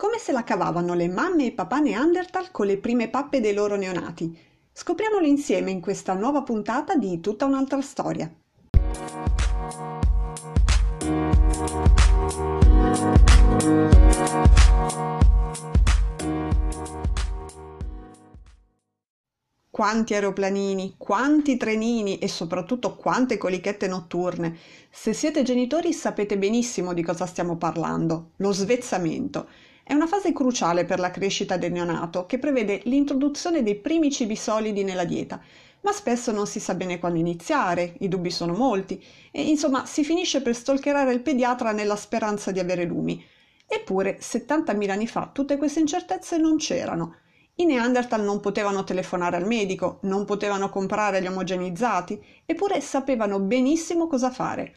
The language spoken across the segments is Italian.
Come se la cavavano le mamme e papà Neanderthal con le prime pappe dei loro neonati? Scopriamolo insieme in questa nuova puntata di Tutta un'altra storia. Quanti aeroplanini, quanti trenini e soprattutto quante colichette notturne. Se siete genitori sapete benissimo di cosa stiamo parlando, lo svezzamento. È una fase cruciale per la crescita del neonato che prevede l'introduzione dei primi cibi solidi nella dieta, ma spesso non si sa bene quando iniziare, i dubbi sono molti e insomma si finisce per stalkerare il pediatra nella speranza di avere lumi. Eppure 70.000 anni fa tutte queste incertezze non c'erano. I Neanderthal non potevano telefonare al medico, non potevano comprare gli omogenizzati, eppure sapevano benissimo cosa fare.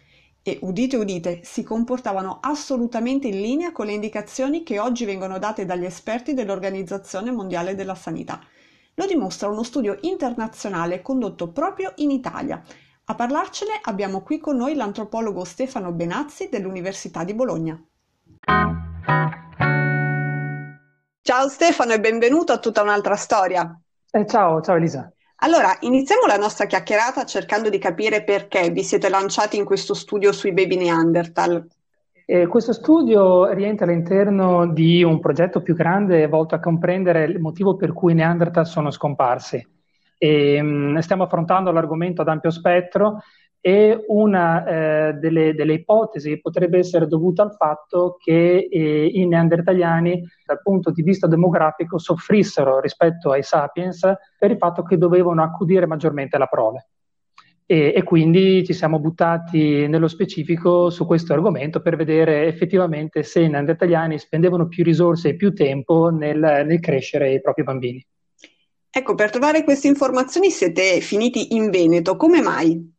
E udite udite, si comportavano assolutamente in linea con le indicazioni che oggi vengono date dagli esperti dell'Organizzazione Mondiale della Sanità. Lo dimostra uno studio internazionale condotto proprio in Italia. A parlarcene abbiamo qui con noi l'antropologo Stefano Benazzi dell'Università di Bologna. Ciao Stefano e benvenuto a tutta un'altra storia. Eh, ciao, ciao Elisa. Allora, iniziamo la nostra chiacchierata cercando di capire perché vi siete lanciati in questo studio sui baby Neanderthal. Eh, questo studio rientra all'interno di un progetto più grande volto a comprendere il motivo per cui i Neanderthal sono scomparsi. E, mh, mm, stiamo affrontando l'argomento ad ampio spettro e una eh, delle, delle, ipotesi potrebbe essere dovuta al fatto che eh, i neandertaliani dal punto di vista demografico soffrissero rispetto ai sapiens per il fatto che dovevano accudire maggiormente alla prole. E, e, quindi ci siamo buttati nello specifico su questo argomento per vedere effettivamente se i neandertaliani spendevano più risorse e più tempo nel, nel crescere i propri bambini. Ecco, per trovare queste informazioni siete finiti in Veneto, come mai?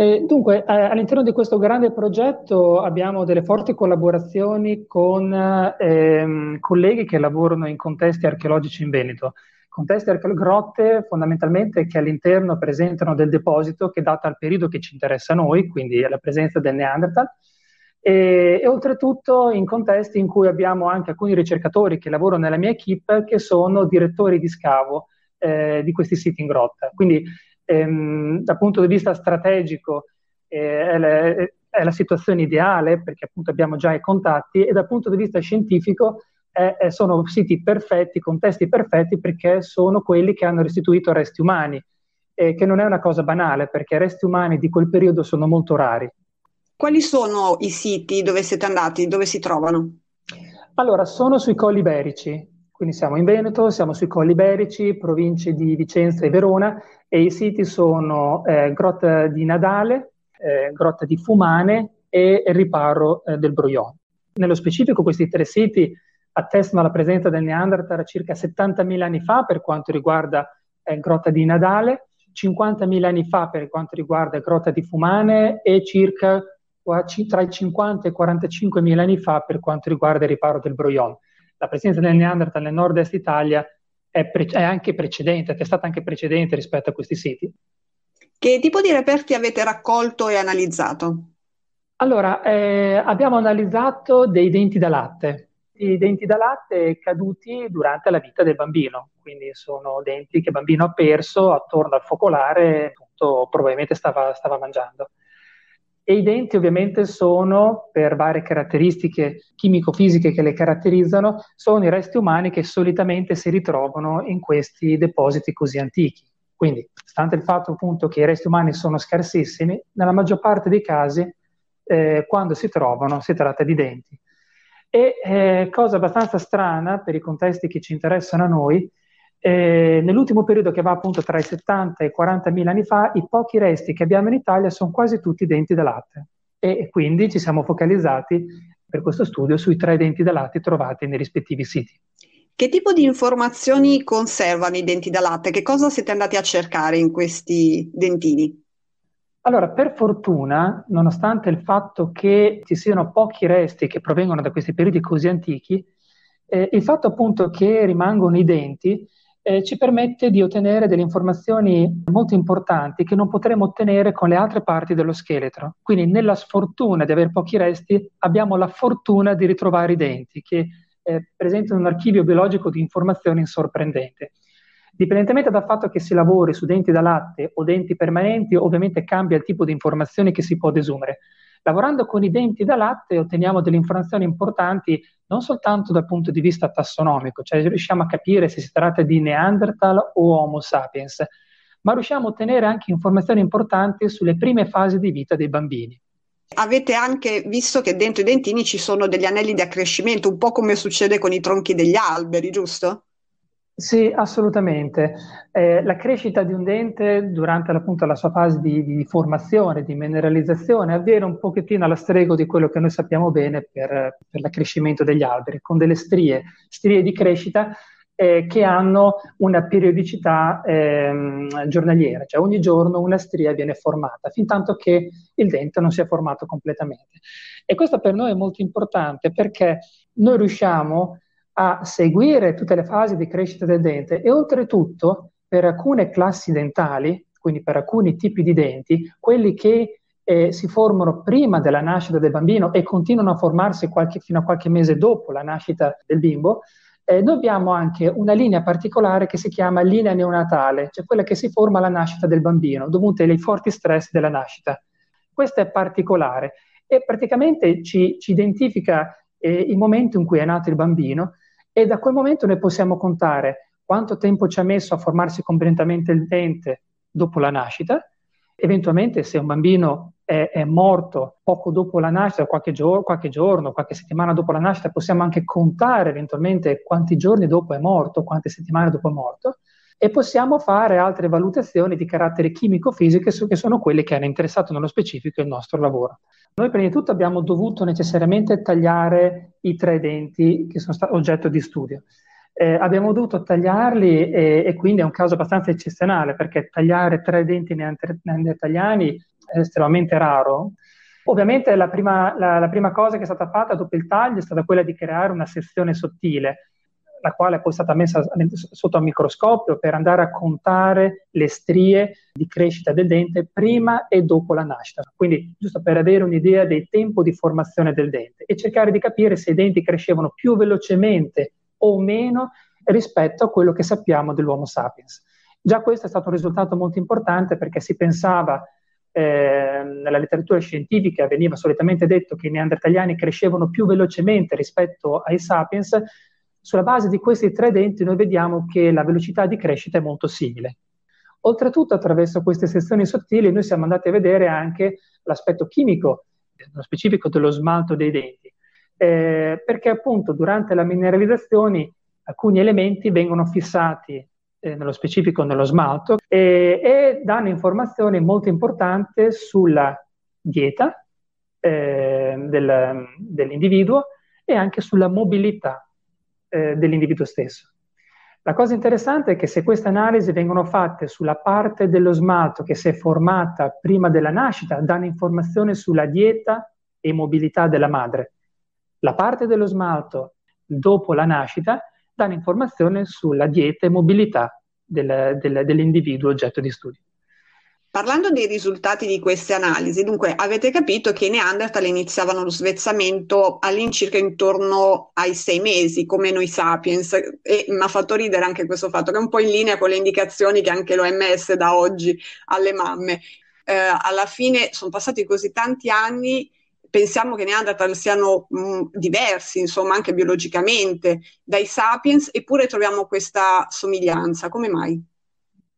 Eh, dunque, eh, all'interno di questo grande progetto abbiamo delle forti collaborazioni con ehm, colleghi che lavorano in contesti archeologici in Veneto. Contesti archeologici, grotte fondamentalmente che all'interno presentano del deposito che data al periodo che ci interessa a noi, quindi la presenza del Neanderthal, e, e, oltretutto in contesti in cui abbiamo anche alcuni ricercatori che lavorano nella mia equip che sono direttori di scavo eh, di questi siti in grotta. Quindi ehm, dal punto di vista strategico eh, è, la, è, la, situazione ideale perché appunto abbiamo già i contatti e dal punto di vista scientifico è, sono siti perfetti, contesti perfetti perché sono quelli che hanno restituito resti umani, eh, che non è una cosa banale perché resti umani di quel periodo sono molto rari. Quali sono i siti dove siete andati, dove si trovano? Allora, sono sui colli iberici, quindi siamo in Veneto, siamo sui Colli Iberici, province di Vicenza e Verona e i siti sono eh, Grotta di Nadale, eh, Grotta di Fumane e Riparo eh, del Broglione. Nello specifico questi tre siti attestano la presenza del Neanderthal circa 70.000 anni fa per quanto riguarda eh, Grotta di Nadale, 50.000 anni fa per quanto riguarda Grotta di Fumane e circa tra i 50 e i 45.000 anni fa per quanto riguarda il riparo del Broglione la presenza del Neanderthal nel nord-est Italia è, pre- è anche precedente, è stata anche precedente rispetto a questi siti. Che tipo di reperti avete raccolto e analizzato? Allora, eh, abbiamo analizzato dei denti da latte, i denti da latte caduti durante la vita del bambino, quindi sono denti che il bambino ha perso attorno al focolare, appunto, probabilmente stava, stava mangiando. E i denti ovviamente sono, per varie caratteristiche chimico-fisiche che le caratterizzano, sono i resti umani che solitamente si ritrovano in questi depositi così antichi. Quindi, stante il fatto appunto che i resti umani sono scarsissimi, nella maggior parte dei casi, eh, quando si trovano, si tratta di denti. E eh, cosa abbastanza strana per i contesti che ci interessano a noi, eh, nell'ultimo periodo che va appunto tra i 70 e i 40 mila anni fa, i pochi resti che abbiamo in Italia sono quasi tutti denti da latte e quindi ci siamo focalizzati per questo studio sui tre denti da latte trovati nei rispettivi siti. Che tipo di informazioni conservano i denti da latte? Che cosa siete andati a cercare in questi dentini? Allora, per fortuna, nonostante il fatto che ci siano pochi resti che provengono da questi periodi così antichi, eh, il fatto appunto che rimangono i denti eh, ci permette di ottenere delle informazioni molto importanti che non potremo ottenere con le altre parti dello scheletro. Quindi nella sfortuna di avere pochi resti abbiamo la fortuna di ritrovare i denti che eh, presentano un archivio biologico di informazioni sorprendente. Dipendentemente dal fatto che si lavori su denti da latte o denti permanenti, ovviamente cambia il tipo di informazioni che si può desumere. Lavorando con i denti da latte otteniamo delle informazioni importanti non soltanto dal punto di vista tassonomico, cioè riusciamo a capire se si tratta di Neanderthal o Homo sapiens, ma riusciamo a ottenere anche informazioni importanti sulle prime fasi di vita dei bambini. Avete anche visto che dentro i dentini ci sono degli anelli di accrescimento, un po' come succede con i tronchi degli alberi, giusto? Sì, assolutamente. Eh, la crescita di un dente durante appunto la sua fase di, di, formazione, di mineralizzazione, avviene un pochettino alla stregua di quello che noi sappiamo bene per, per l'accrescimento degli alberi, con delle strie, strie di crescita eh, che hanno una periodicità eh, giornaliera, cioè ogni giorno una stria viene formata, fin tanto che il dente non si è formato completamente. E questo per noi è molto importante perché noi riusciamo a seguire tutte le fasi di crescita del dente e oltretutto per alcune classi dentali, quindi per alcuni tipi di denti, quelli che eh, si formano prima della nascita del bambino e continuano a formarsi qualche, fino a qualche mese dopo la nascita del bimbo, eh, noi abbiamo anche una linea particolare che si chiama linea neonatale, cioè quella che si forma alla nascita del bambino, dovute ai forti stress della nascita. Questo è particolare e praticamente ci, ci identifica eh, il momento in cui è nato il bambino e da quel momento noi possiamo contare quanto tempo ci ha messo a formarsi completamente il dente dopo la nascita, eventualmente se un bambino è, è morto poco dopo la nascita, qualche, gior- qualche giorno, qualche settimana dopo la nascita, possiamo anche contare eventualmente quanti giorni dopo è morto, quante settimane dopo è morto, e possiamo fare altre valutazioni di carattere chimico-fisiche che sono quelle che hanno interessato nello specifico il nostro lavoro. Noi prima di tutto abbiamo dovuto necessariamente tagliare i tre denti che sono stati oggetto di studio. Eh, abbiamo dovuto tagliarli e, e, quindi è un caso abbastanza eccezionale perché tagliare tre denti neandertaliani è estremamente raro. Ovviamente la prima, la, la prima cosa che è stata fatta dopo il taglio è stata quella di creare una sezione sottile, la quale è poi stata messa sotto al microscopio per andare a contare le strie di crescita del dente prima e dopo la nascita. Quindi, giusto per avere un'idea del tempo di formazione del dente e cercare di capire se i denti crescevano più velocemente o meno rispetto a quello che sappiamo dell'Homo sapiens. Già questo è stato un risultato molto importante perché si pensava eh, nella letteratura scientifica veniva solitamente detto che i neandertaliani crescevano più velocemente rispetto ai sapiens, sulla base di questi tre denti noi vediamo che la velocità di crescita è molto simile. Oltretutto attraverso queste sezioni sottili noi siamo andati a vedere anche l'aspetto chimico, nello specifico dello smalto dei denti, eh, perché appunto durante la mineralizzazione alcuni elementi vengono fissati eh, nello specifico nello smalto, e, e danno informazioni molto importanti sulla dieta eh, del, dell'individuo e anche sulla mobilità eh, dell'individuo stesso. La cosa interessante è che se queste analisi vengono fatte sulla parte dello smalto che si è formata prima della nascita, danno informazioni sulla dieta e mobilità della madre. La parte dello smalto dopo la nascita danno informazione sulla dieta e mobilità del, del, dell'individuo oggetto di studio. Parlando dei risultati di queste analisi, dunque avete capito che i Neanderthal iniziavano lo svezzamento all'incirca intorno ai sei mesi, come noi sapiens, e mi ha fatto ridere anche questo fatto che è un po' in linea con le indicazioni che anche l'OMS dà oggi alle mamme. Eh, alla fine sono passati così tanti anni pensiamo che i Neanderthal siano mh, diversi, insomma, anche biologicamente dai sapiens, eppure troviamo questa somiglianza. Come mai?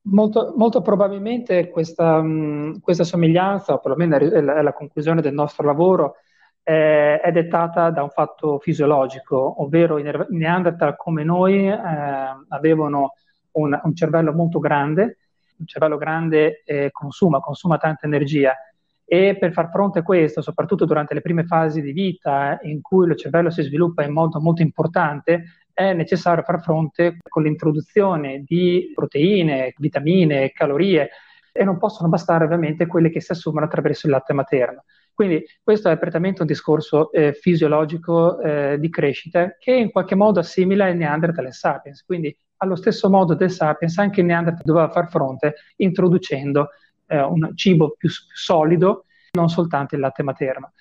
Molto, molto probabilmente questa, mh, questa, somiglianza, o perlomeno è la, è la conclusione del nostro lavoro, è, è, dettata da un fatto fisiologico, ovvero i Neanderthal come noi eh, avevano un, un, cervello molto grande, un cervello grande eh, consuma, consuma tanta energia. E per far fronte a questo, soprattutto durante le prime fasi di vita in cui il cervello si sviluppa in modo molto importante, è necessario far fronte con l'introduzione di proteine, vitamine, calorie e non possono bastare ovviamente quelle che si assumono attraverso il latte materno. Quindi questo è prettamente un discorso eh, fisiologico eh, di crescita che in qualche modo assimila il Neanderthal e Sapiens. Quindi allo stesso modo del Sapiens anche il Neanderthal doveva far fronte introducendo eh, un cibo più solido, non soltanto il latte materno.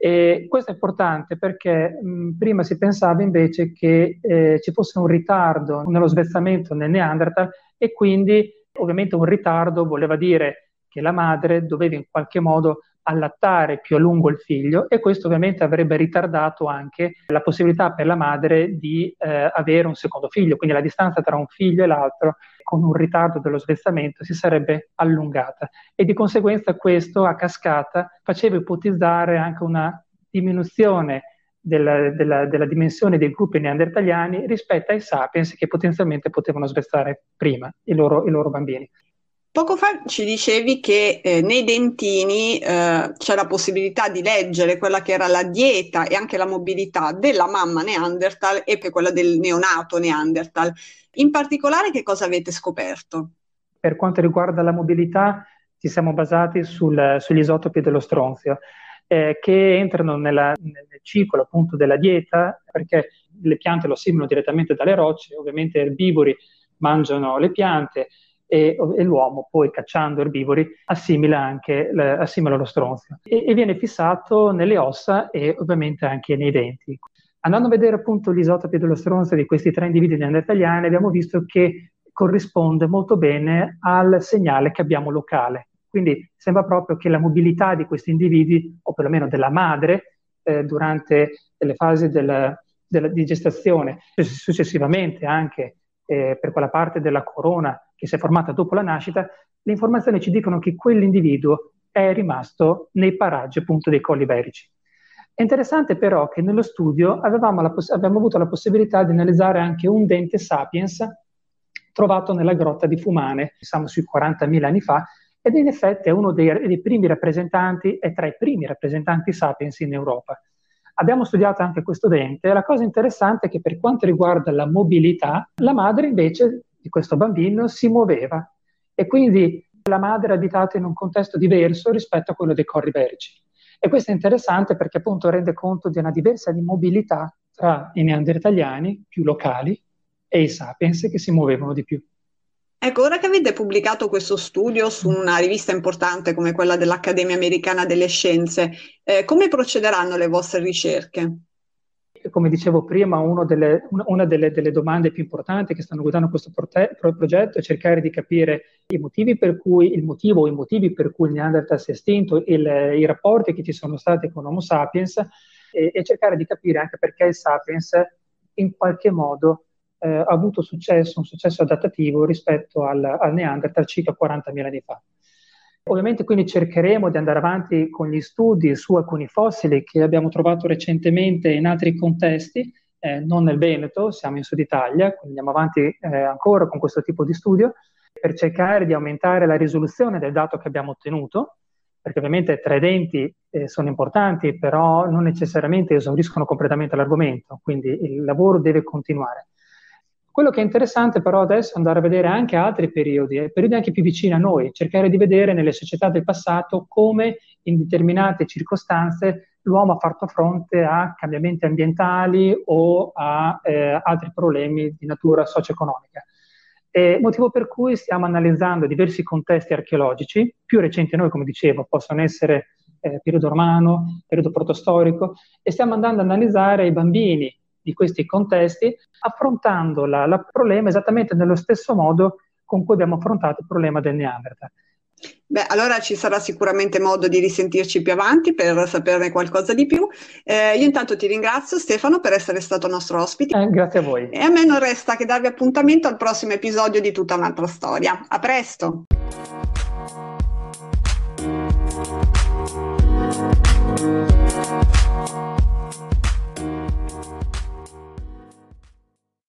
E questo è importante perché mh, prima si pensava invece che eh, ci fosse un ritardo nello svezzamento nel Neanderthal e quindi ovviamente un ritardo voleva dire che la madre doveva in qualche modo allattare più a lungo il figlio e questo ovviamente avrebbe ritardato anche la possibilità per la madre di eh, avere un secondo figlio, quindi la distanza tra un figlio e l'altro con un ritardo dello svezzamento si sarebbe allungata e di conseguenza questo a cascata faceva ipotizzare anche una diminuzione della, della, della, dimensione dei gruppi neandertaliani rispetto ai sapiens che potenzialmente potevano svezzare prima i loro, i loro bambini. Poco fa ci dicevi che eh, nei dentini eh, c'è la possibilità di leggere quella che era la dieta e anche la mobilità della mamma Neanderthal e poi quella del neonato Neanderthal. In particolare che cosa avete scoperto? Per quanto riguarda la mobilità ci siamo basati sul, sugli isotopi dello stronzio eh, che entrano nella, nel ciclo appunto della dieta perché le piante lo assimilano direttamente dalle rocce, ovviamente erbivori mangiano le piante, e, e, l'uomo poi cacciando erbivori assimila anche assimila lo stronzio e, e, viene fissato nelle ossa e ovviamente anche nei denti. Andando a vedere appunto gli isotopi dello stronzio di questi tre individui neandertaliani abbiamo visto che corrisponde molto bene al segnale che abbiamo locale. Quindi sembra proprio che la mobilità di questi individui, o perlomeno della madre, eh, durante le fasi del, della, di gestazione, successivamente anche eh, per quella parte della corona che si è formata dopo la nascita, le informazioni ci dicono che quell'individuo è rimasto nei paraggi appunto dei colli iberici. È interessante però che nello studio poss- abbiamo avuto la possibilità di analizzare anche un dente sapiens trovato nella grotta di Fumane, siamo sui 40.000 anni fa, ed in effetti è uno dei, dei primi rappresentanti, è tra i primi rappresentanti sapiens in Europa. Abbiamo studiato anche questo dente la cosa interessante è che per quanto riguarda la mobilità, la madre invece di questo bambino si muoveva e quindi la madre è abitata in un contesto diverso rispetto a quello dei corri iberici. E questo è interessante perché appunto rende conto di una diversa di mobilità tra i neandertaliani più locali e i sapiens che si muovevano di più. Ecco, ora che avete pubblicato questo studio su una rivista importante come quella dell'Accademia Americana delle Scienze, eh, come procederanno le vostre ricerche? Come dicevo prima, delle, una delle, delle, domande più importanti che stanno guidando questo prote- progetto è cercare di capire i motivi per cui, il motivo o i motivi per cui il Neanderthal si è estinto, il, i rapporti che ci sono stati con Homo sapiens e, e, cercare di capire anche perché il sapiens in qualche modo eh, ha avuto successo, un successo adattativo rispetto al, al Neanderthal circa 40.000 anni fa. Ovviamente quindi cercheremo di andare avanti con gli studi su alcuni fossili che abbiamo trovato recentemente in altri contesti, eh, non nel Veneto, siamo in Sud Italia, quindi andiamo avanti eh, ancora con questo tipo di studio per cercare di aumentare la risoluzione del dato che abbiamo ottenuto, perché ovviamente tre denti eh, sono importanti, però non necessariamente esauriscono completamente l'argomento, quindi il lavoro deve continuare. Quello che è interessante però adesso è andare a vedere anche altri periodi, eh, periodi anche più vicini a noi, cercare di vedere nelle società del passato come in determinate circostanze l'uomo ha fatto fronte a cambiamenti ambientali o a eh, altri problemi di natura socio-economica. Eh, motivo per cui stiamo analizzando diversi contesti archeologici, più recenti a noi, come dicevo, possono essere eh, periodo romano, periodo protostorico, e stiamo andando ad analizzare i bambini di questi contesti, affrontando il problema esattamente nello stesso modo con cui abbiamo affrontato il problema del Neanderthal. Beh, allora ci sarà sicuramente modo di risentirci più avanti per saperne qualcosa di più. Eh, io intanto ti ringrazio Stefano per essere stato nostro ospite. Eh, grazie a voi. E a me non resta che darvi appuntamento al prossimo episodio di Tutta un'altra storia. A presto! thank you